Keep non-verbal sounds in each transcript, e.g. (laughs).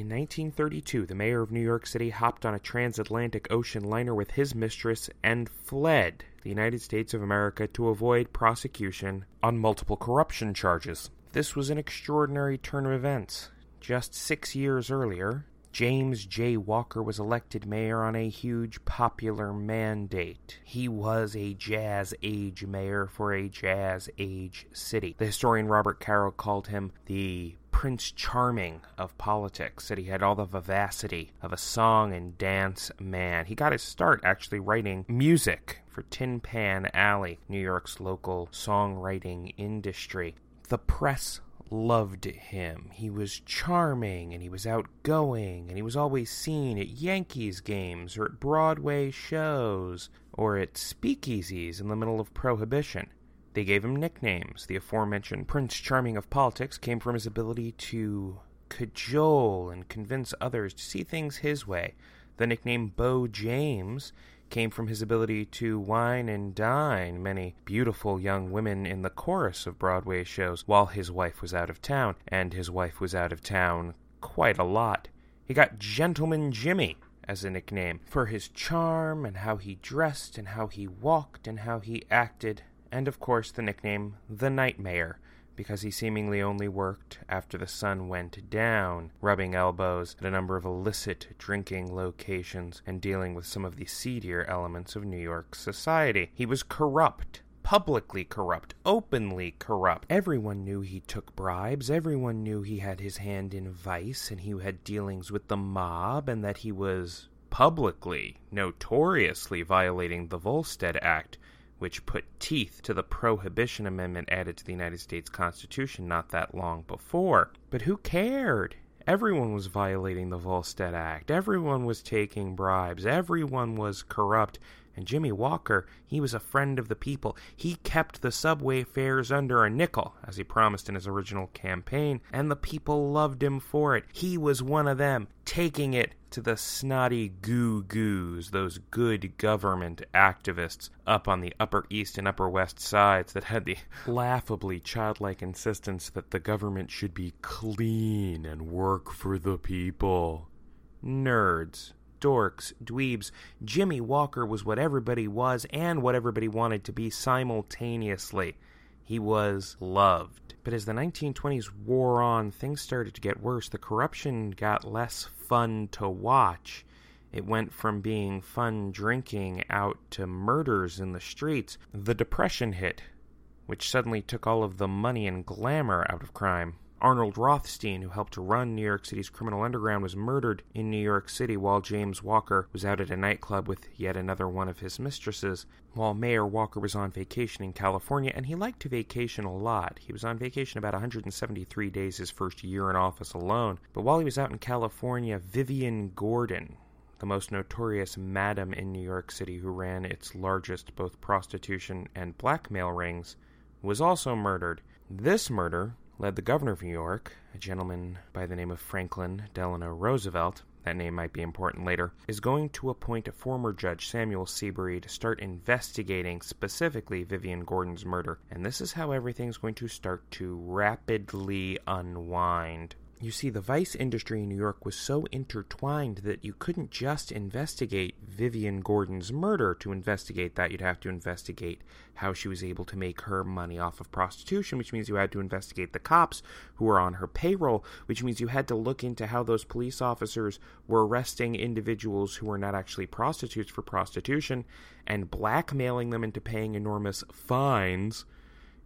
In 1932, the mayor of New York City hopped on a transatlantic ocean liner with his mistress and fled the United States of America to avoid prosecution on multiple corruption charges. This was an extraordinary turn of events. Just six years earlier, James J. Walker was elected mayor on a huge popular mandate. He was a jazz age mayor for a jazz age city. The historian Robert Caro called him the Prince Charming of politics, said he had all the vivacity of a song and dance man. He got his start actually writing music for Tin Pan Alley, New York's local songwriting industry. The press loved him. He was charming and he was outgoing and he was always seen at Yankees games or at Broadway shows or at speakeasies in the middle of Prohibition. They gave him nicknames. The aforementioned Prince Charming of politics came from his ability to cajole and convince others to see things his way. The nickname Beau James came from his ability to wine and dine many beautiful young women in the chorus of Broadway shows while his wife was out of town, and his wife was out of town quite a lot. He got Gentleman Jimmy as a nickname for his charm and how he dressed and how he walked and how he acted, and of course the nickname The Night Mayor because he seemingly only worked after the sun went down, rubbing elbows at a number of illicit drinking locations and dealing with some of the seedier elements of New York society. He was corrupt publicly corrupt, openly corrupt. Everyone knew he took bribes. Everyone knew he had his hand in vice and he had dealings with the mob and that he was publicly, notoriously violating the Volstead Act, which put teeth to the Prohibition Amendment added to the United States Constitution not that long before. But who cared? Everyone was violating the Volstead Act. Everyone was taking bribes. Everyone was corrupt. And Jimmy Walker, he was a friend of the people. He kept the subway fares under a nickel, as he promised in his original campaign, and the people loved him for it. He was one of them, taking it to the snotty goo goos, those good government activists up on the Upper East and Upper West sides that had the laughably childlike insistence that the government should be clean and work for the people. Nerds, dorks, dweebs. Jimmy Walker was what everybody was and what everybody wanted to be simultaneously. He was loved. But as the 1920s wore on, things started to get worse. The corruption got less fun to watch. It went from being fun drinking out to murders in the streets. The Depression hit, which suddenly took all of the money and glamour out of crime. Arnold Rothstein, who helped to run New York City's criminal underground, was murdered in New York City while James Walker was out at a nightclub with yet another one of his mistresses. While Mayor Walker was on vacation in California, and he liked to vacation a lot. He was on vacation about 173 days his first year in office alone. But while he was out in California, Vivian Gordon, the most notorious madam in New York City who ran its largest both prostitution and blackmail rings, was also murdered. This murder led the governor of New York, a gentleman by the name of Franklin Delano Roosevelt, that name might be important later, is going to appoint a former judge, Samuel Seabury, to start investigating specifically Vivian Gordon's murder. And this is how everything's going to start to rapidly unwind. You see, the vice industry in New York was so intertwined that you couldn't just investigate Vivian Gordon's murder to investigate that. You'd have to investigate how she was able to make her money off of prostitution, which means you had to investigate the cops who were on her payroll, which means you had to look into how those police officers were arresting individuals who were not actually prostitutes for prostitution and blackmailing them into paying enormous fines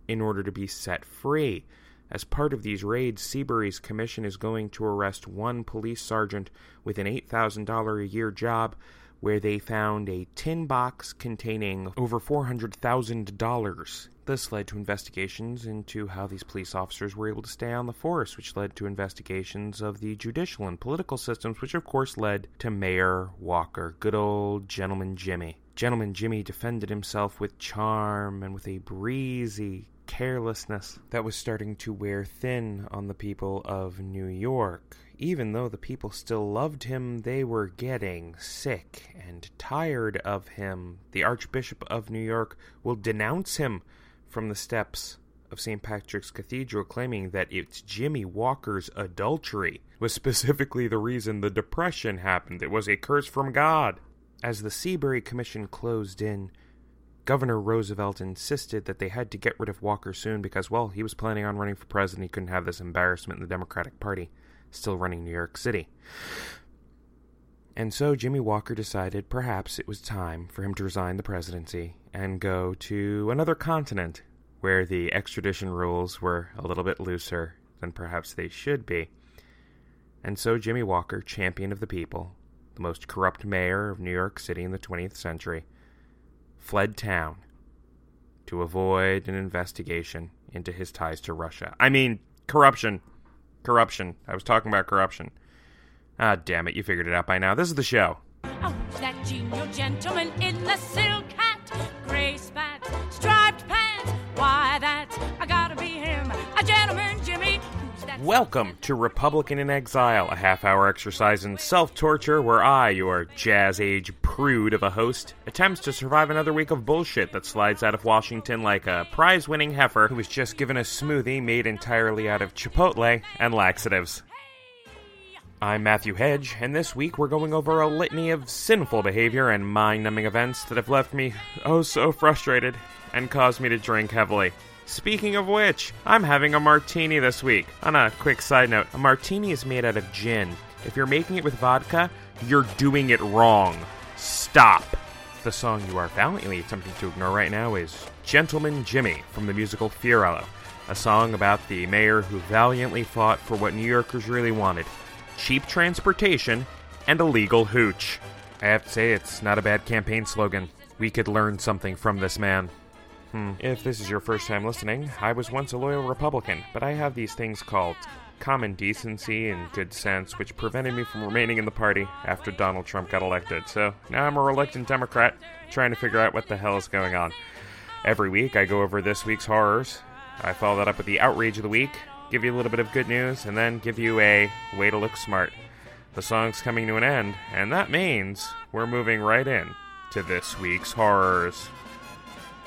in order to be set free. As part of these raids, Seabury's commission is going to arrest one police sergeant with an $8,000 a year job where they found a tin box containing over $400,000. This led to investigations into how these police officers were able to stay on the force, which led to investigations of the judicial and political systems, which of course led to Mayor Walker, good old Gentleman Jimmy. Gentleman Jimmy defended himself with charm and with a breezy carelessness that was starting to wear thin on the people of New York. Even though the people still loved him, they were getting sick and tired of him. The Archbishop of New York will denounce him from the steps of St. Patrick's Cathedral claiming that it's Jimmy Walker's adultery was specifically the reason the Depression happened. It was a curse from God. As the Seabury Commission closed in, Governor Roosevelt insisted that they had to get rid of Walker soon because, well, he was planning on running for president. He couldn't have this embarrassment in the Democratic Party, still running New York City. And so Jimmy Walker decided perhaps it was time for him to resign the presidency and go to another continent where the extradition rules were a little bit looser than perhaps they should be. And so Jimmy Walker, champion of the people, the most corrupt mayor of New York City in the 20th century, fled town to avoid an investigation into his ties to Russia. I mean, corruption. Corruption. I was talking about corruption. Ah, damn it, you figured it out by now. This is the show. Oh, that genial gentleman in the silk hat, gray spats, striped pants. Why, that's I gotta be him, a gentleman, Jimmy. Welcome to Republican in Exile, a half hour exercise in self torture where I, your jazz age prude of a host, attempts to survive another week of bullshit that slides out of Washington like a prize winning heifer who was just given a smoothie made entirely out of Chipotle and laxatives. I'm Matthew Hedge, and this week we're going over a litany of sinful behavior and mind numbing events that have left me oh so frustrated and caused me to drink heavily. Speaking of which, I'm having a martini this week. On a quick side note, a martini is made out of gin. If you're making it with vodka, you're doing it wrong. Stop! The song you are valiantly attempting to ignore right now is Gentleman Jimmy from the musical Fiorello, a song about the mayor who valiantly fought for what New Yorkers really wanted cheap transportation and a legal hooch. I have to say, it's not a bad campaign slogan. We could learn something from this man. Hmm. If this is your first time listening, I was once a loyal Republican, but I have these things called common decency and good sense, which prevented me from remaining in the party after Donald Trump got elected. So now I'm a reluctant Democrat, trying to figure out what the hell is going on. Every week, I go over this week's horrors. I follow that up with the outrage of the week, give you a little bit of good news, and then give you a way to look smart. The song's coming to an end, and that means we're moving right in to this week's horrors.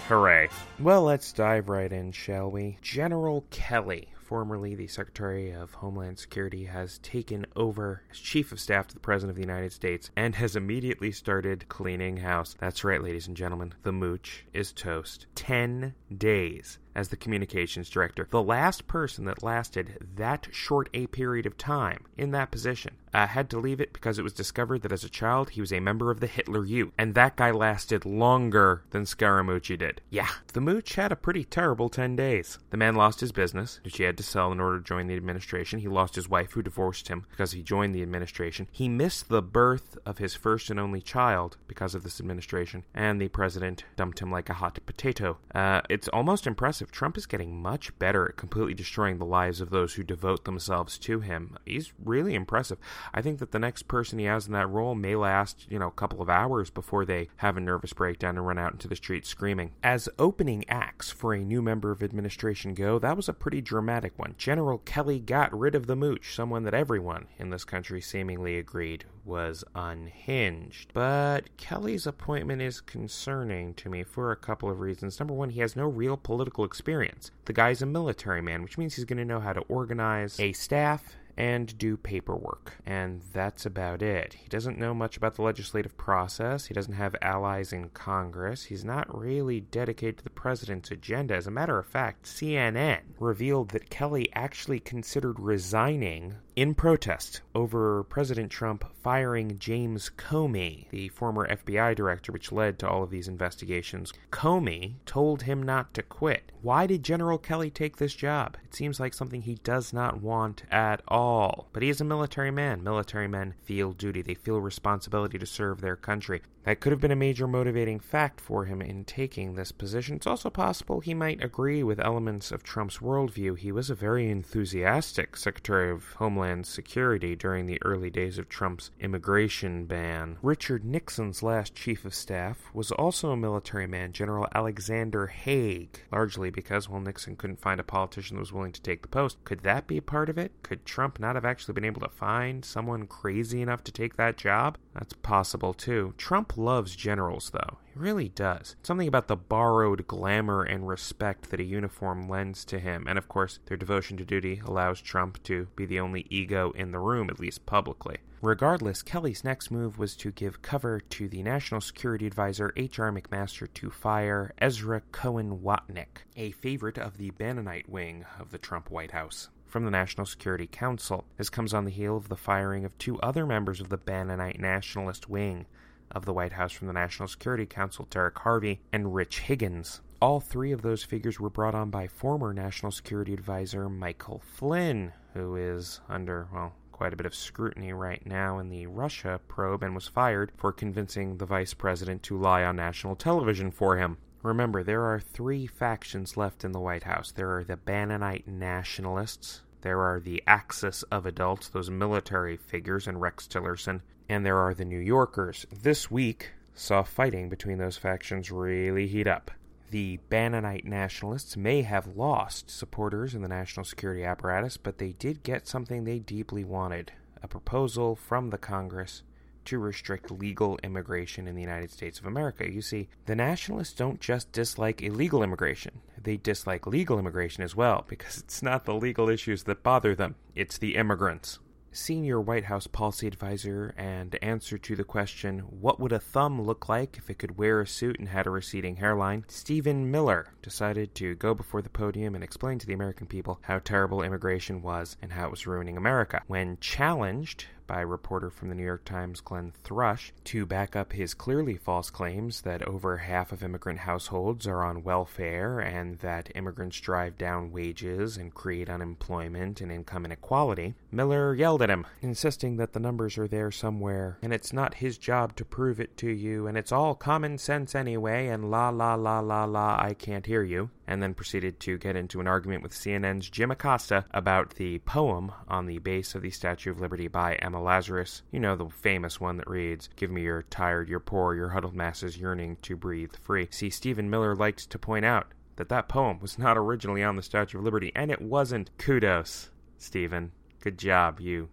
Hooray. Well, let's dive right in, shall we? General Kelly, formerly the Secretary of Homeland Security, has taken over as Chief of Staff to the President of the United States and has immediately started cleaning house. That's right, ladies and gentlemen. The mooch is toast. Ten days as the communications director. The last person that lasted that short a period of time in that position uh, had to leave it because it was discovered that as a child he was a member of the Hitler Youth, and that guy lasted longer than Scaramucci did. Yeah, the Mooch had a pretty terrible 10 days. The man lost his business, which he had to sell in order to join the administration. He lost his wife, who divorced him because he joined the administration. He missed the birth of his first and only child because of this administration, and the president dumped him like a hot potato. Uh, it's almost impressive. Trump is getting much better at completely destroying the lives of those who devote themselves to him. He's really impressive. I think that the next person he has in that role may last, you know, a couple of hours before they have a nervous breakdown and run out into the street screaming. As opening acts for a new member of administration go, that was a pretty dramatic one. General Kelly got rid of the mooch, someone that everyone in this country seemingly agreed was unhinged. But Kelly's appointment is concerning to me for a couple of reasons. Number one, he has no real political experience. The guy's a military man, which means he's going to know how to organize a staff and do paperwork. And that's about it. He doesn't know much about the legislative process. He doesn't have allies in Congress. He's not really dedicated to the president's agenda. As a matter of fact, CNN revealed that Kelly actually considered resigning in protest over President Trump firing James Comey, the former FBI director, which led to all of these investigations. Comey told him not to quit. Why did General Kelly take this job? It seems like something he does not want at all. But he is a military man. Military men feel duty, they feel responsibility to serve their country. That could have been a major motivating fact for him in taking this position. It's also possible he might agree with elements of Trump's worldview. He was a very enthusiastic Secretary of Homeland Security during the early days of Trump's immigration ban. Richard Nixon's last chief of staff was also a military man, General Alexander Haig, largely because, well, Nixon couldn't find a politician that was willing to take the post. Could that be part of it? Could Trump not have actually been able to find someone crazy enough to take that job? That's possible too. Trump loves generals, though. He really does. Something about the borrowed glamour and respect that a uniform lends to him, and of course, their devotion to duty allows Trump to be the only ego in the room, at least publicly. Regardless, Kelly's next move was to give cover to the National Security Advisor H.R. McMaster to fire Ezra Cohen Watnick, a favorite of the Bannonite wing of the Trump White House from the National Security Council. This comes on the heel of the firing of two other members of the Bannonite nationalist wing of the White House from the National Security Council, Derek Harvey and Rich Higgins. All three of those figures were brought on by former National Security Advisor Michael Flynn, who is under, well, quite a bit of scrutiny right now in the Russia probe and was fired for convincing the vice president to lie on national television for him. Remember, there are three factions left in the White House. There are the Bannonite nationalists, there are the Axis of Adults, those military figures, and Rex Tillerson, and there are the New Yorkers. This week saw fighting between those factions really heat up. The Bannonite nationalists may have lost supporters in the national security apparatus, but they did get something they deeply wanted a proposal from the Congress to restrict legal immigration in the United States of America. You see, the nationalists don't just dislike illegal immigration, they dislike legal immigration as well, because it's not the legal issues that bother them, it's the immigrants senior White House policy advisor and answer to the question, What would a thumb look like if it could wear a suit and had a receding hairline? Stephen Miller decided to go before the podium and explain to the American people how terrible immigration was and how it was ruining America. When challenged by reporter from the New York Times Glenn Thrush to back up his clearly false claims that over half of immigrant households are on welfare and that immigrants drive down wages and create unemployment and income inequality. Miller yelled at him, insisting that the numbers are there somewhere and it's not his job to prove it to you and it's all common sense anyway and la la la la la I can't hear you and then proceeded to get into an argument with CNN's Jim Acosta about the poem on the base of the Statue of Liberty by Emma Lazarus. You know, the famous one that reads, Give me your tired, your poor, your huddled masses yearning to breathe free. See, Stephen Miller liked to point out that that poem was not originally on the Statue of Liberty, and it wasn't. Kudos, Stephen. Good job. You,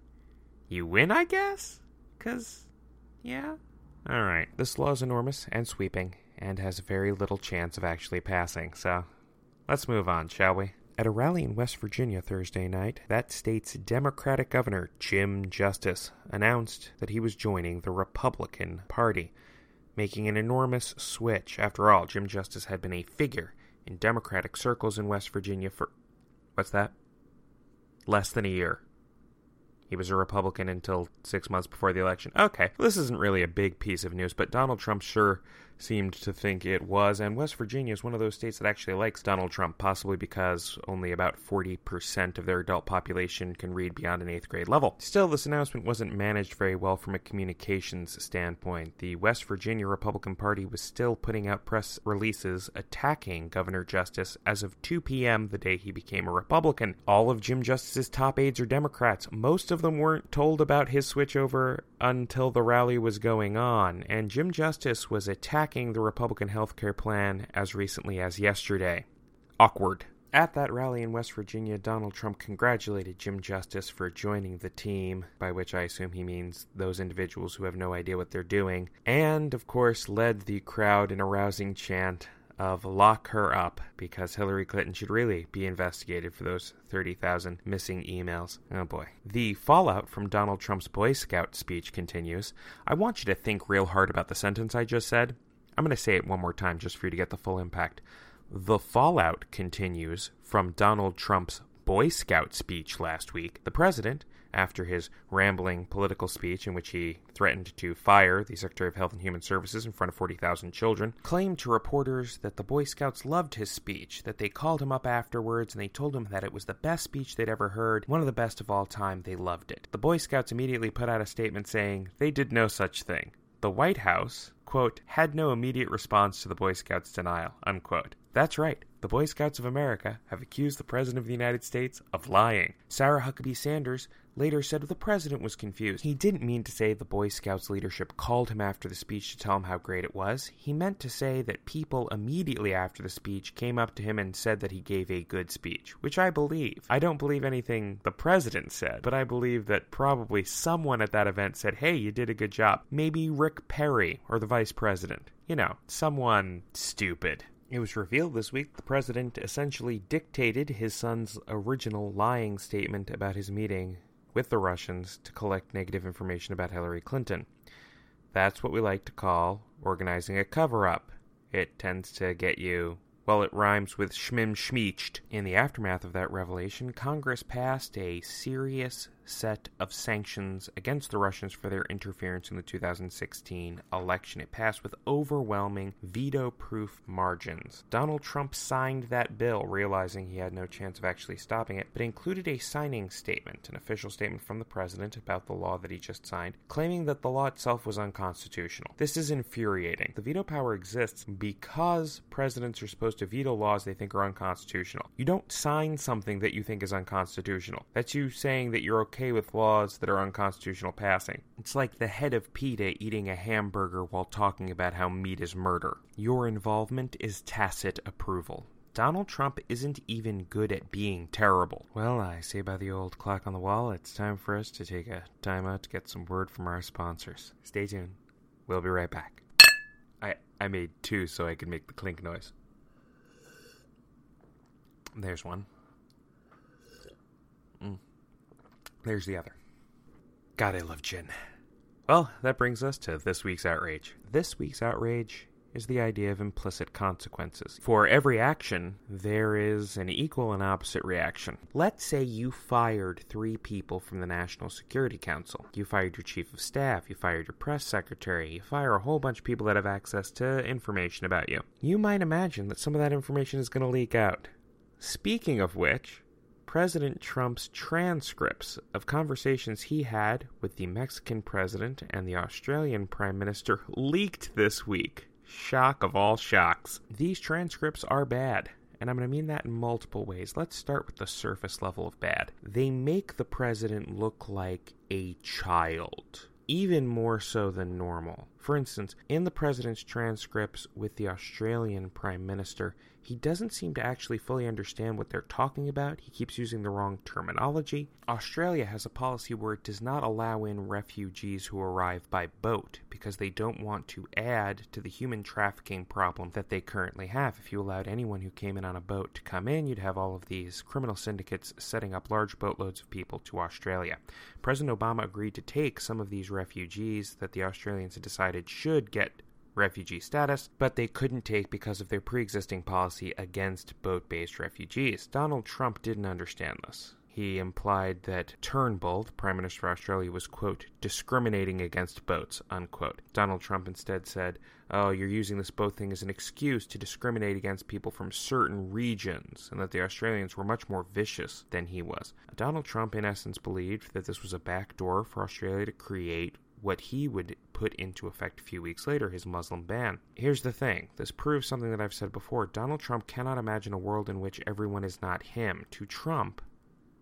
you win, I guess? Because, yeah. Alright, this law is enormous and sweeping, and has very little chance of actually passing, so Let's move on, shall we? At a rally in West Virginia Thursday night, that state's Democratic governor, Jim Justice, announced that he was joining the Republican Party, making an enormous switch. After all, Jim Justice had been a figure in Democratic circles in West Virginia for. What's that? Less than a year. He was a Republican until six months before the election. Okay, this isn't really a big piece of news, but Donald Trump sure seemed to think it was. And West Virginia is one of those states that actually likes Donald Trump, possibly because only about 40% of their adult population can read beyond an eighth grade level. Still, this announcement wasn't managed very well from a communications standpoint. The West Virginia Republican Party was still putting out press releases attacking Governor Justice as of 2 p.m. the day he became a Republican. All of Jim Justice's top aides are Democrats. Most of them weren't told about his switchover until the rally was going on, and Jim Justice was attacking the Republican health care plan as recently as yesterday. Awkward. At that rally in West Virginia, Donald Trump congratulated Jim Justice for joining the team, by which I assume he means those individuals who have no idea what they're doing, and, of course, led the crowd in a rousing chant of lock her up because Hillary Clinton should really be investigated for those 30,000 missing emails. Oh boy. The fallout from Donald Trump's Boy Scout speech continues. I want you to think real hard about the sentence I just said. I'm going to say it one more time just for you to get the full impact. The fallout continues from Donald Trump's Boy Scout speech last week. The president, after his rambling political speech in which he threatened to fire the Secretary of Health and Human Services in front of 40,000 children, claimed to reporters that the Boy Scouts loved his speech, that they called him up afterwards and they told him that it was the best speech they'd ever heard, one of the best of all time, they loved it. The Boy Scouts immediately put out a statement saying they did no such thing. The White House, quote, had no immediate response to the Boy Scouts' denial, unquote. That's right. The Boy Scouts of America have accused the President of the United States of lying. Sarah Huckabee Sanders later said the president was confused. He didn't mean to say the Boy Scouts leadership called him after the speech to tell him how great it was. He meant to say that people immediately after the speech came up to him and said that he gave a good speech, which I believe. I don't believe anything the president said, but I believe that probably someone at that event said, hey, you did a good job. Maybe Rick Perry or the vice president. You know, someone stupid. It was revealed this week the president essentially dictated his son's original lying statement about his meeting with the Russians to collect negative information about Hillary Clinton. That's what we like to call organizing a cover up. It tends to get you well, it rhymes with schmim schmeeched. In the aftermath of that revelation, Congress passed a serious set of sanctions against the Russians for their interference in the 2016 election. It passed with overwhelming veto proof margins. Donald Trump signed that bill, realizing he had no chance of actually stopping it, but included a signing statement, an official statement from the president about the law that he just signed, claiming that the law itself was unconstitutional. This is infuriating. The veto power exists because presidents are supposed to veto laws they think are unconstitutional. You don't sign something that you think is unconstitutional. That's you saying that you're okay okay with laws that are unconstitutional passing. It's like the head of PETA eating a hamburger while talking about how meat is murder. Your involvement is tacit approval. Donald Trump isn't even good at being terrible. Well, I say by the old clock on the wall, it's time for us to take a time out to get some word from our sponsors. Stay tuned. We'll be right back. I I made two so I could make the clink noise. There's one. Mm. There's the other. God, I love gin. Well, that brings us to this week's outrage. This week's outrage is the idea of implicit consequences. For every action, there is an equal and opposite reaction. Let's say you fired three people from the National Security Council. You fired your chief of staff, you fired your press secretary, you fire a whole bunch of people that have access to information about you. You might imagine that some of that information is going to leak out. Speaking of which, President Trump's transcripts of conversations he had with the Mexican president and the Australian prime minister leaked this week. Shock of all shocks. These transcripts are bad, and I'm going to mean that in multiple ways. Let's start with the surface level of bad. They make the president look like a child even more so than normal. For instance, in the president's transcripts with the Australian Prime Minister, he doesn't seem to actually fully understand what they're talking about. He keeps using the wrong terminology. Australia has a policy where it does not allow in refugees who arrive by boat because they don't want to add to the human trafficking problem that they currently have. If you allowed anyone who came in on a boat to come in, you'd have all of these criminal syndicates setting up large boatloads of people to Australia. President Obama agreed to take some of these refugees that the Australians had decided should get refugee status, but they couldn't take because of their pre existing policy against boat based refugees. Donald Trump didn't understand this. He implied that Turnbull, the Prime Minister of Australia, was, quote, discriminating against boats, unquote. Donald Trump instead said, oh, you're using this boat thing as an excuse to discriminate against people from certain regions, and that the Australians were much more vicious than he was. Donald Trump, in essence, believed that this was a backdoor for Australia to create what he would put into effect a few weeks later, his Muslim ban. Here's the thing this proves something that I've said before Donald Trump cannot imagine a world in which everyone is not him. To Trump,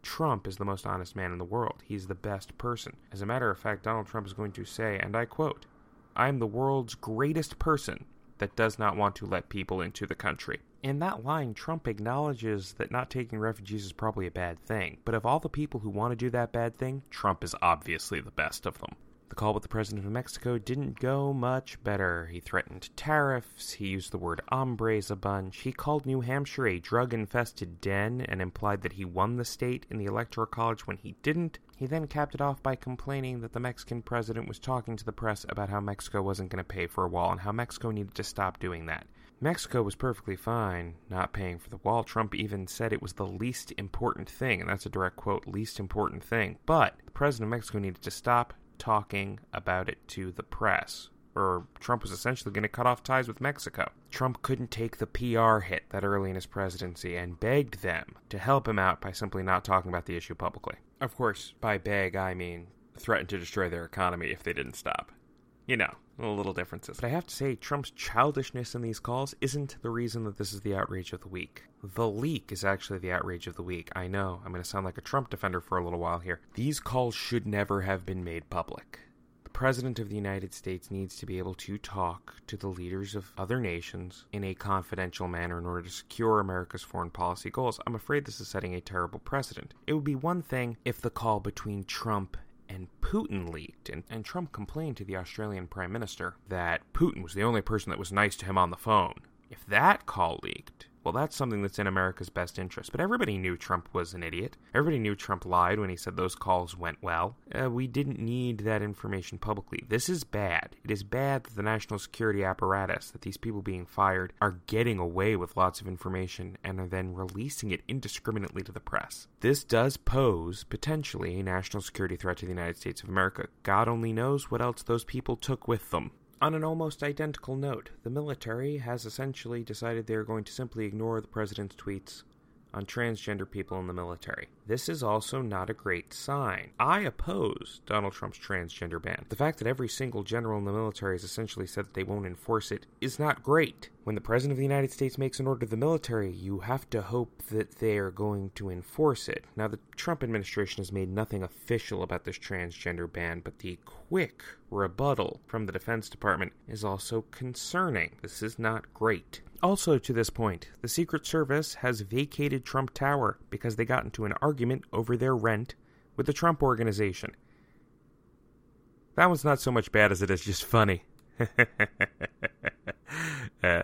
Trump is the most honest man in the world. He's the best person. As a matter of fact, Donald Trump is going to say, and I quote, I am the world's greatest person that does not want to let people into the country. In that line, Trump acknowledges that not taking refugees is probably a bad thing, but of all the people who want to do that bad thing, Trump is obviously the best of them. The call with the president of Mexico didn't go much better. He threatened tariffs, he used the word hombres a bunch, he called New Hampshire a drug infested den and implied that he won the state in the Electoral College when he didn't. He then capped it off by complaining that the Mexican president was talking to the press about how Mexico wasn't going to pay for a wall and how Mexico needed to stop doing that. Mexico was perfectly fine not paying for the wall. Trump even said it was the least important thing, and that's a direct quote least important thing. But the president of Mexico needed to stop talking about it to the press, or Trump was essentially going to cut off ties with Mexico. Trump couldn't take the PR hit that early in his presidency and begged them to help him out by simply not talking about the issue publicly. Of course, by beg, I mean threaten to destroy their economy if they didn't stop. you know, little differences. But I have to say, Trump's childishness in these calls isn't the reason that this is the outrage of the week. The leak is actually the outrage of the week. I know, I'm going to sound like a Trump defender for a little while here. These calls should never have been made public. The President of the United States needs to be able to talk to the leaders of other nations in a confidential manner in order to secure America's foreign policy goals. I'm afraid this is setting a terrible precedent. It would be one thing if the call between Trump and Putin leaked, and, and Trump complained to the Australian Prime Minister that Putin was the only person that was nice to him on the phone. If that call leaked, well, that's something that's in America's best interest. But everybody knew Trump was an idiot. Everybody knew Trump lied when he said those calls went well. Uh, we didn't need that information publicly. This is bad. It is bad that the national security apparatus, that these people being fired, are getting away with lots of information and are then releasing it indiscriminately to the press. This does pose, potentially, a national security threat to the United States of America. God only knows what else those people took with them. On an almost identical note, the military has essentially decided they are going to simply ignore the president's tweets on transgender people in the military. This is also not a great sign. I oppose Donald Trump's transgender ban. The fact that every single general in the military has essentially said that they won't enforce it is not great. When the President of the United States makes an order to the military, you have to hope that they are going to enforce it. Now, the Trump administration has made nothing official about this transgender ban, but the quick rebuttal from the Defense Department is also concerning. This is not great. Also, to this point, the Secret Service has vacated Trump Tower because they got into an argument over their rent with the Trump Organization. That one's not so much bad as it is just funny. (laughs) uh,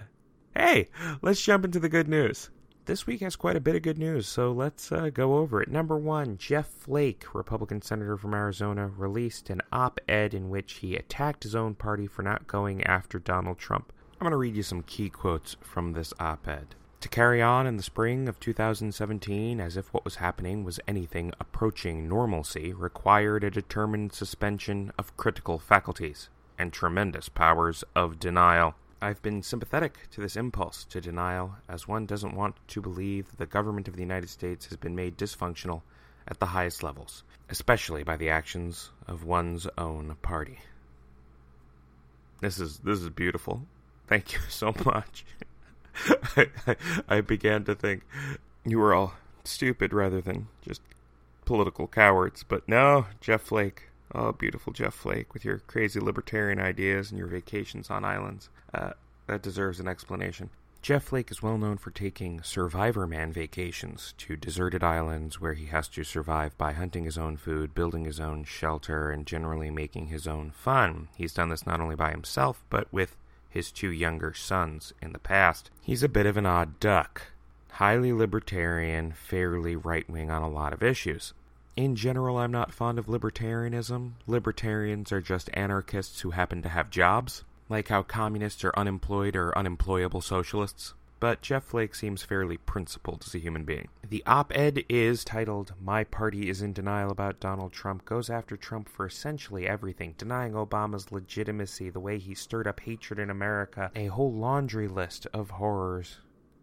hey, let's jump into the good news. This week has quite a bit of good news, so let's uh, go over it. Number one, Jeff Flake, Republican senator from Arizona, released an op ed in which he attacked his own party for not going after Donald Trump. I'm going to read you some key quotes from this op ed. To carry on in the spring of 2017 as if what was happening was anything approaching normalcy required a determined suspension of critical faculties and tremendous powers of denial. I've been sympathetic to this impulse to denial, as one doesn't want to believe that the government of the United States has been made dysfunctional at the highest levels, especially by the actions of one's own party. This is this is beautiful. Thank you (laughs) so much. I, I, began to think you were all stupid rather than just political cowards. But no, Jeff Flake. Oh, beautiful Jeff Flake with your crazy libertarian ideas and your vacations on islands. Uh, that deserves an explanation. Jeff Flake is well known for taking survivor man vacations to deserted islands where he has to survive by hunting his own food, building his own shelter, and generally making his own fun. He's done this not only by himself, but with his two younger sons in the past. He's a bit of an odd duck. Highly libertarian, fairly right wing on a lot of issues. In general, I'm not fond of libertarianism. Libertarians are just anarchists who happen to have jobs, like how communists are unemployed or unemployable socialists but Jeff Flake seems fairly principled as a human being. The op ed is titled My Party is in Denial About Donald Trump, goes after Trump for essentially everything, denying Obama's legitimacy, the way he stirred up hatred in America, a whole laundry list of horrors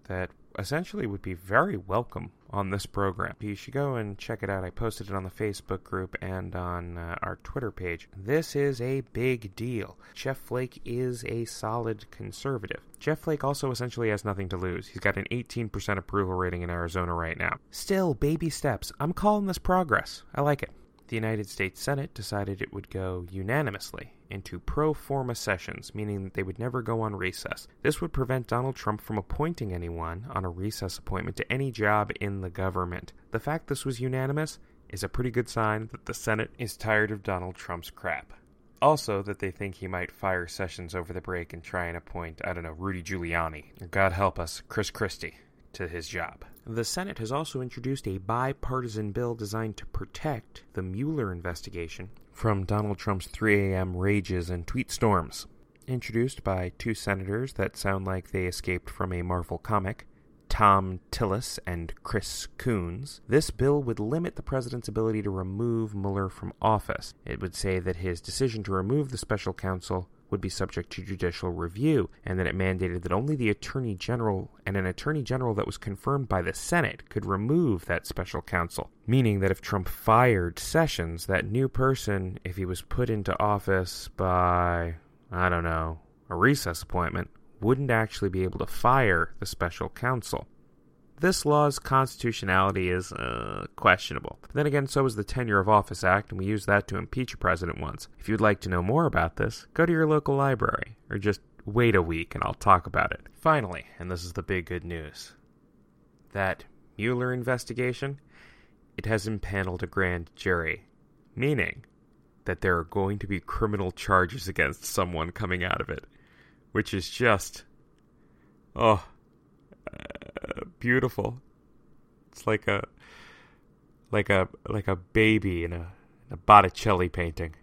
that essentially would be very welcome on this program. You should go and check it out. I posted it on the Facebook group and on uh, our Twitter page. This is a big deal. Jeff Flake is a solid conservative. Jeff Flake also essentially has nothing to lose. He's got an 18% approval rating in Arizona right now. Still, baby steps. I'm calling this progress. I like it the United States Senate decided it would go unanimously into pro forma sessions, meaning that they would never go on recess. This would prevent Donald Trump from appointing anyone on a recess appointment to any job in the government. The fact this was unanimous is a pretty good sign that the Senate is tired of Donald Trump's crap. Also, that they think he might fire Sessions over the break and try and appoint, I don't know, Rudy Giuliani, or God help us, Chris Christie, to his job. The Senate has also introduced a bipartisan bill designed to protect the Mueller investigation from Donald Trump's 3 a.m. rages and tweet storms. Introduced by two senators that sound like they escaped from a Marvel comic, Thom Tillis and Chris Coons, this bill would limit the president's ability to remove Mueller from office. It would say that his decision to remove the special counsel would be subject to judicial review, and that it mandated that only the Attorney General and an Attorney General that was confirmed by the Senate could remove that special counsel. Meaning that if Trump fired Sessions, that new person, if he was put into office by I don't know, a recess appointment, wouldn't actually be able to fire the special counsel. This law's constitutionality is uh, questionable. But then again, so is the Tenure of Office Act, and we used that to impeach a president once. If you'd like to know more about this, go to your local library, or just wait a week and I'll talk about it. Finally, and this is the big good news that Mueller investigation, it has impaneled a grand jury, meaning that there are going to be criminal charges against someone coming out of it, which is just, oh, uh, beautiful. It's like a, like a, like a baby in a, in a Botticelli painting.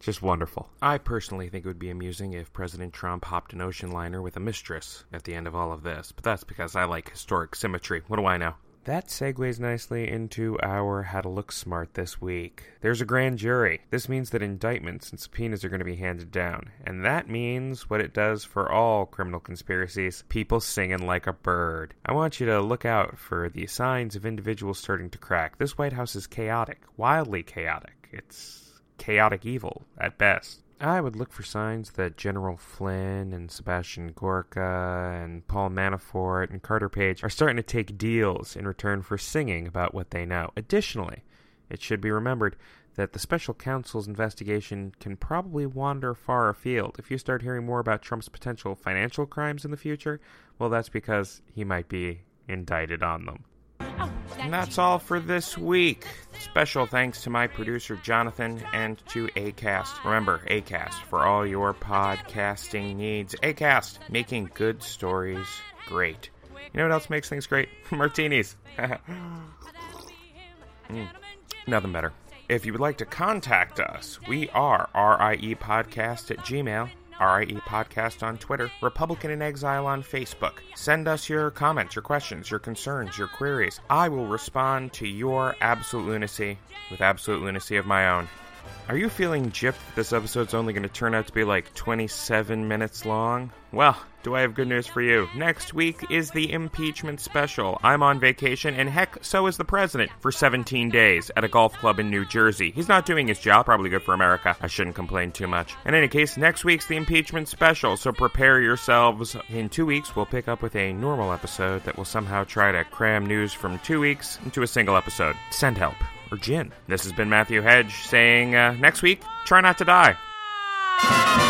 Just wonderful. I personally think it would be amusing if President Trump hopped an ocean liner with a mistress at the end of all of this, but that's because I like historic symmetry. What do I know? That segues nicely into our How to Look Smart this week. There's a grand jury. This means that indictments and subpoenas are going to be handed down. And that means what it does for all criminal conspiracies people singing like a bird. I want you to look out for the signs of individuals starting to crack. This White House is chaotic, wildly chaotic. It's chaotic evil at best. I would look for signs that General Flynn and Sebastian Gorka and Paul Manafort and Carter Page are starting to take deals in return for singing about what they know. Additionally, it should be remembered that the special counsel's investigation can probably wander far afield. If you start hearing more about Trump's potential financial crimes in the future, well, that's because he might be indicted on them. And that's all for this week. Special thanks to my producer Jonathan and to ACAST. Remember, ACAST for all your podcasting needs. ACAST, making good stories great. You know what else makes things great? (laughs) Martinis. (laughs) mm. Nothing better. If you would like to contact us, we are RIE Podcast at Gmail RIE Podcast on Twitter, Republican in Exile on Facebook. Send us your comments, your questions, your concerns, your queries. I will respond to your absolute lunacy with absolute lunacy of my own. Are you feeling gypped that this episode's only going to turn out to be like 27 minutes long? Well, do I have good news for you? Next week is the impeachment special. I'm on vacation, and heck, so is the president for 17 days at a golf club in New Jersey. He's not doing his job, probably good for America. I shouldn't complain too much. In any case, next week's the impeachment special, so prepare yourselves. In two weeks, we'll pick up with a normal episode that will somehow try to cram news from two weeks into a single episode. Send help or gin. This has been Matthew Hedge saying, uh, next week, try not to die.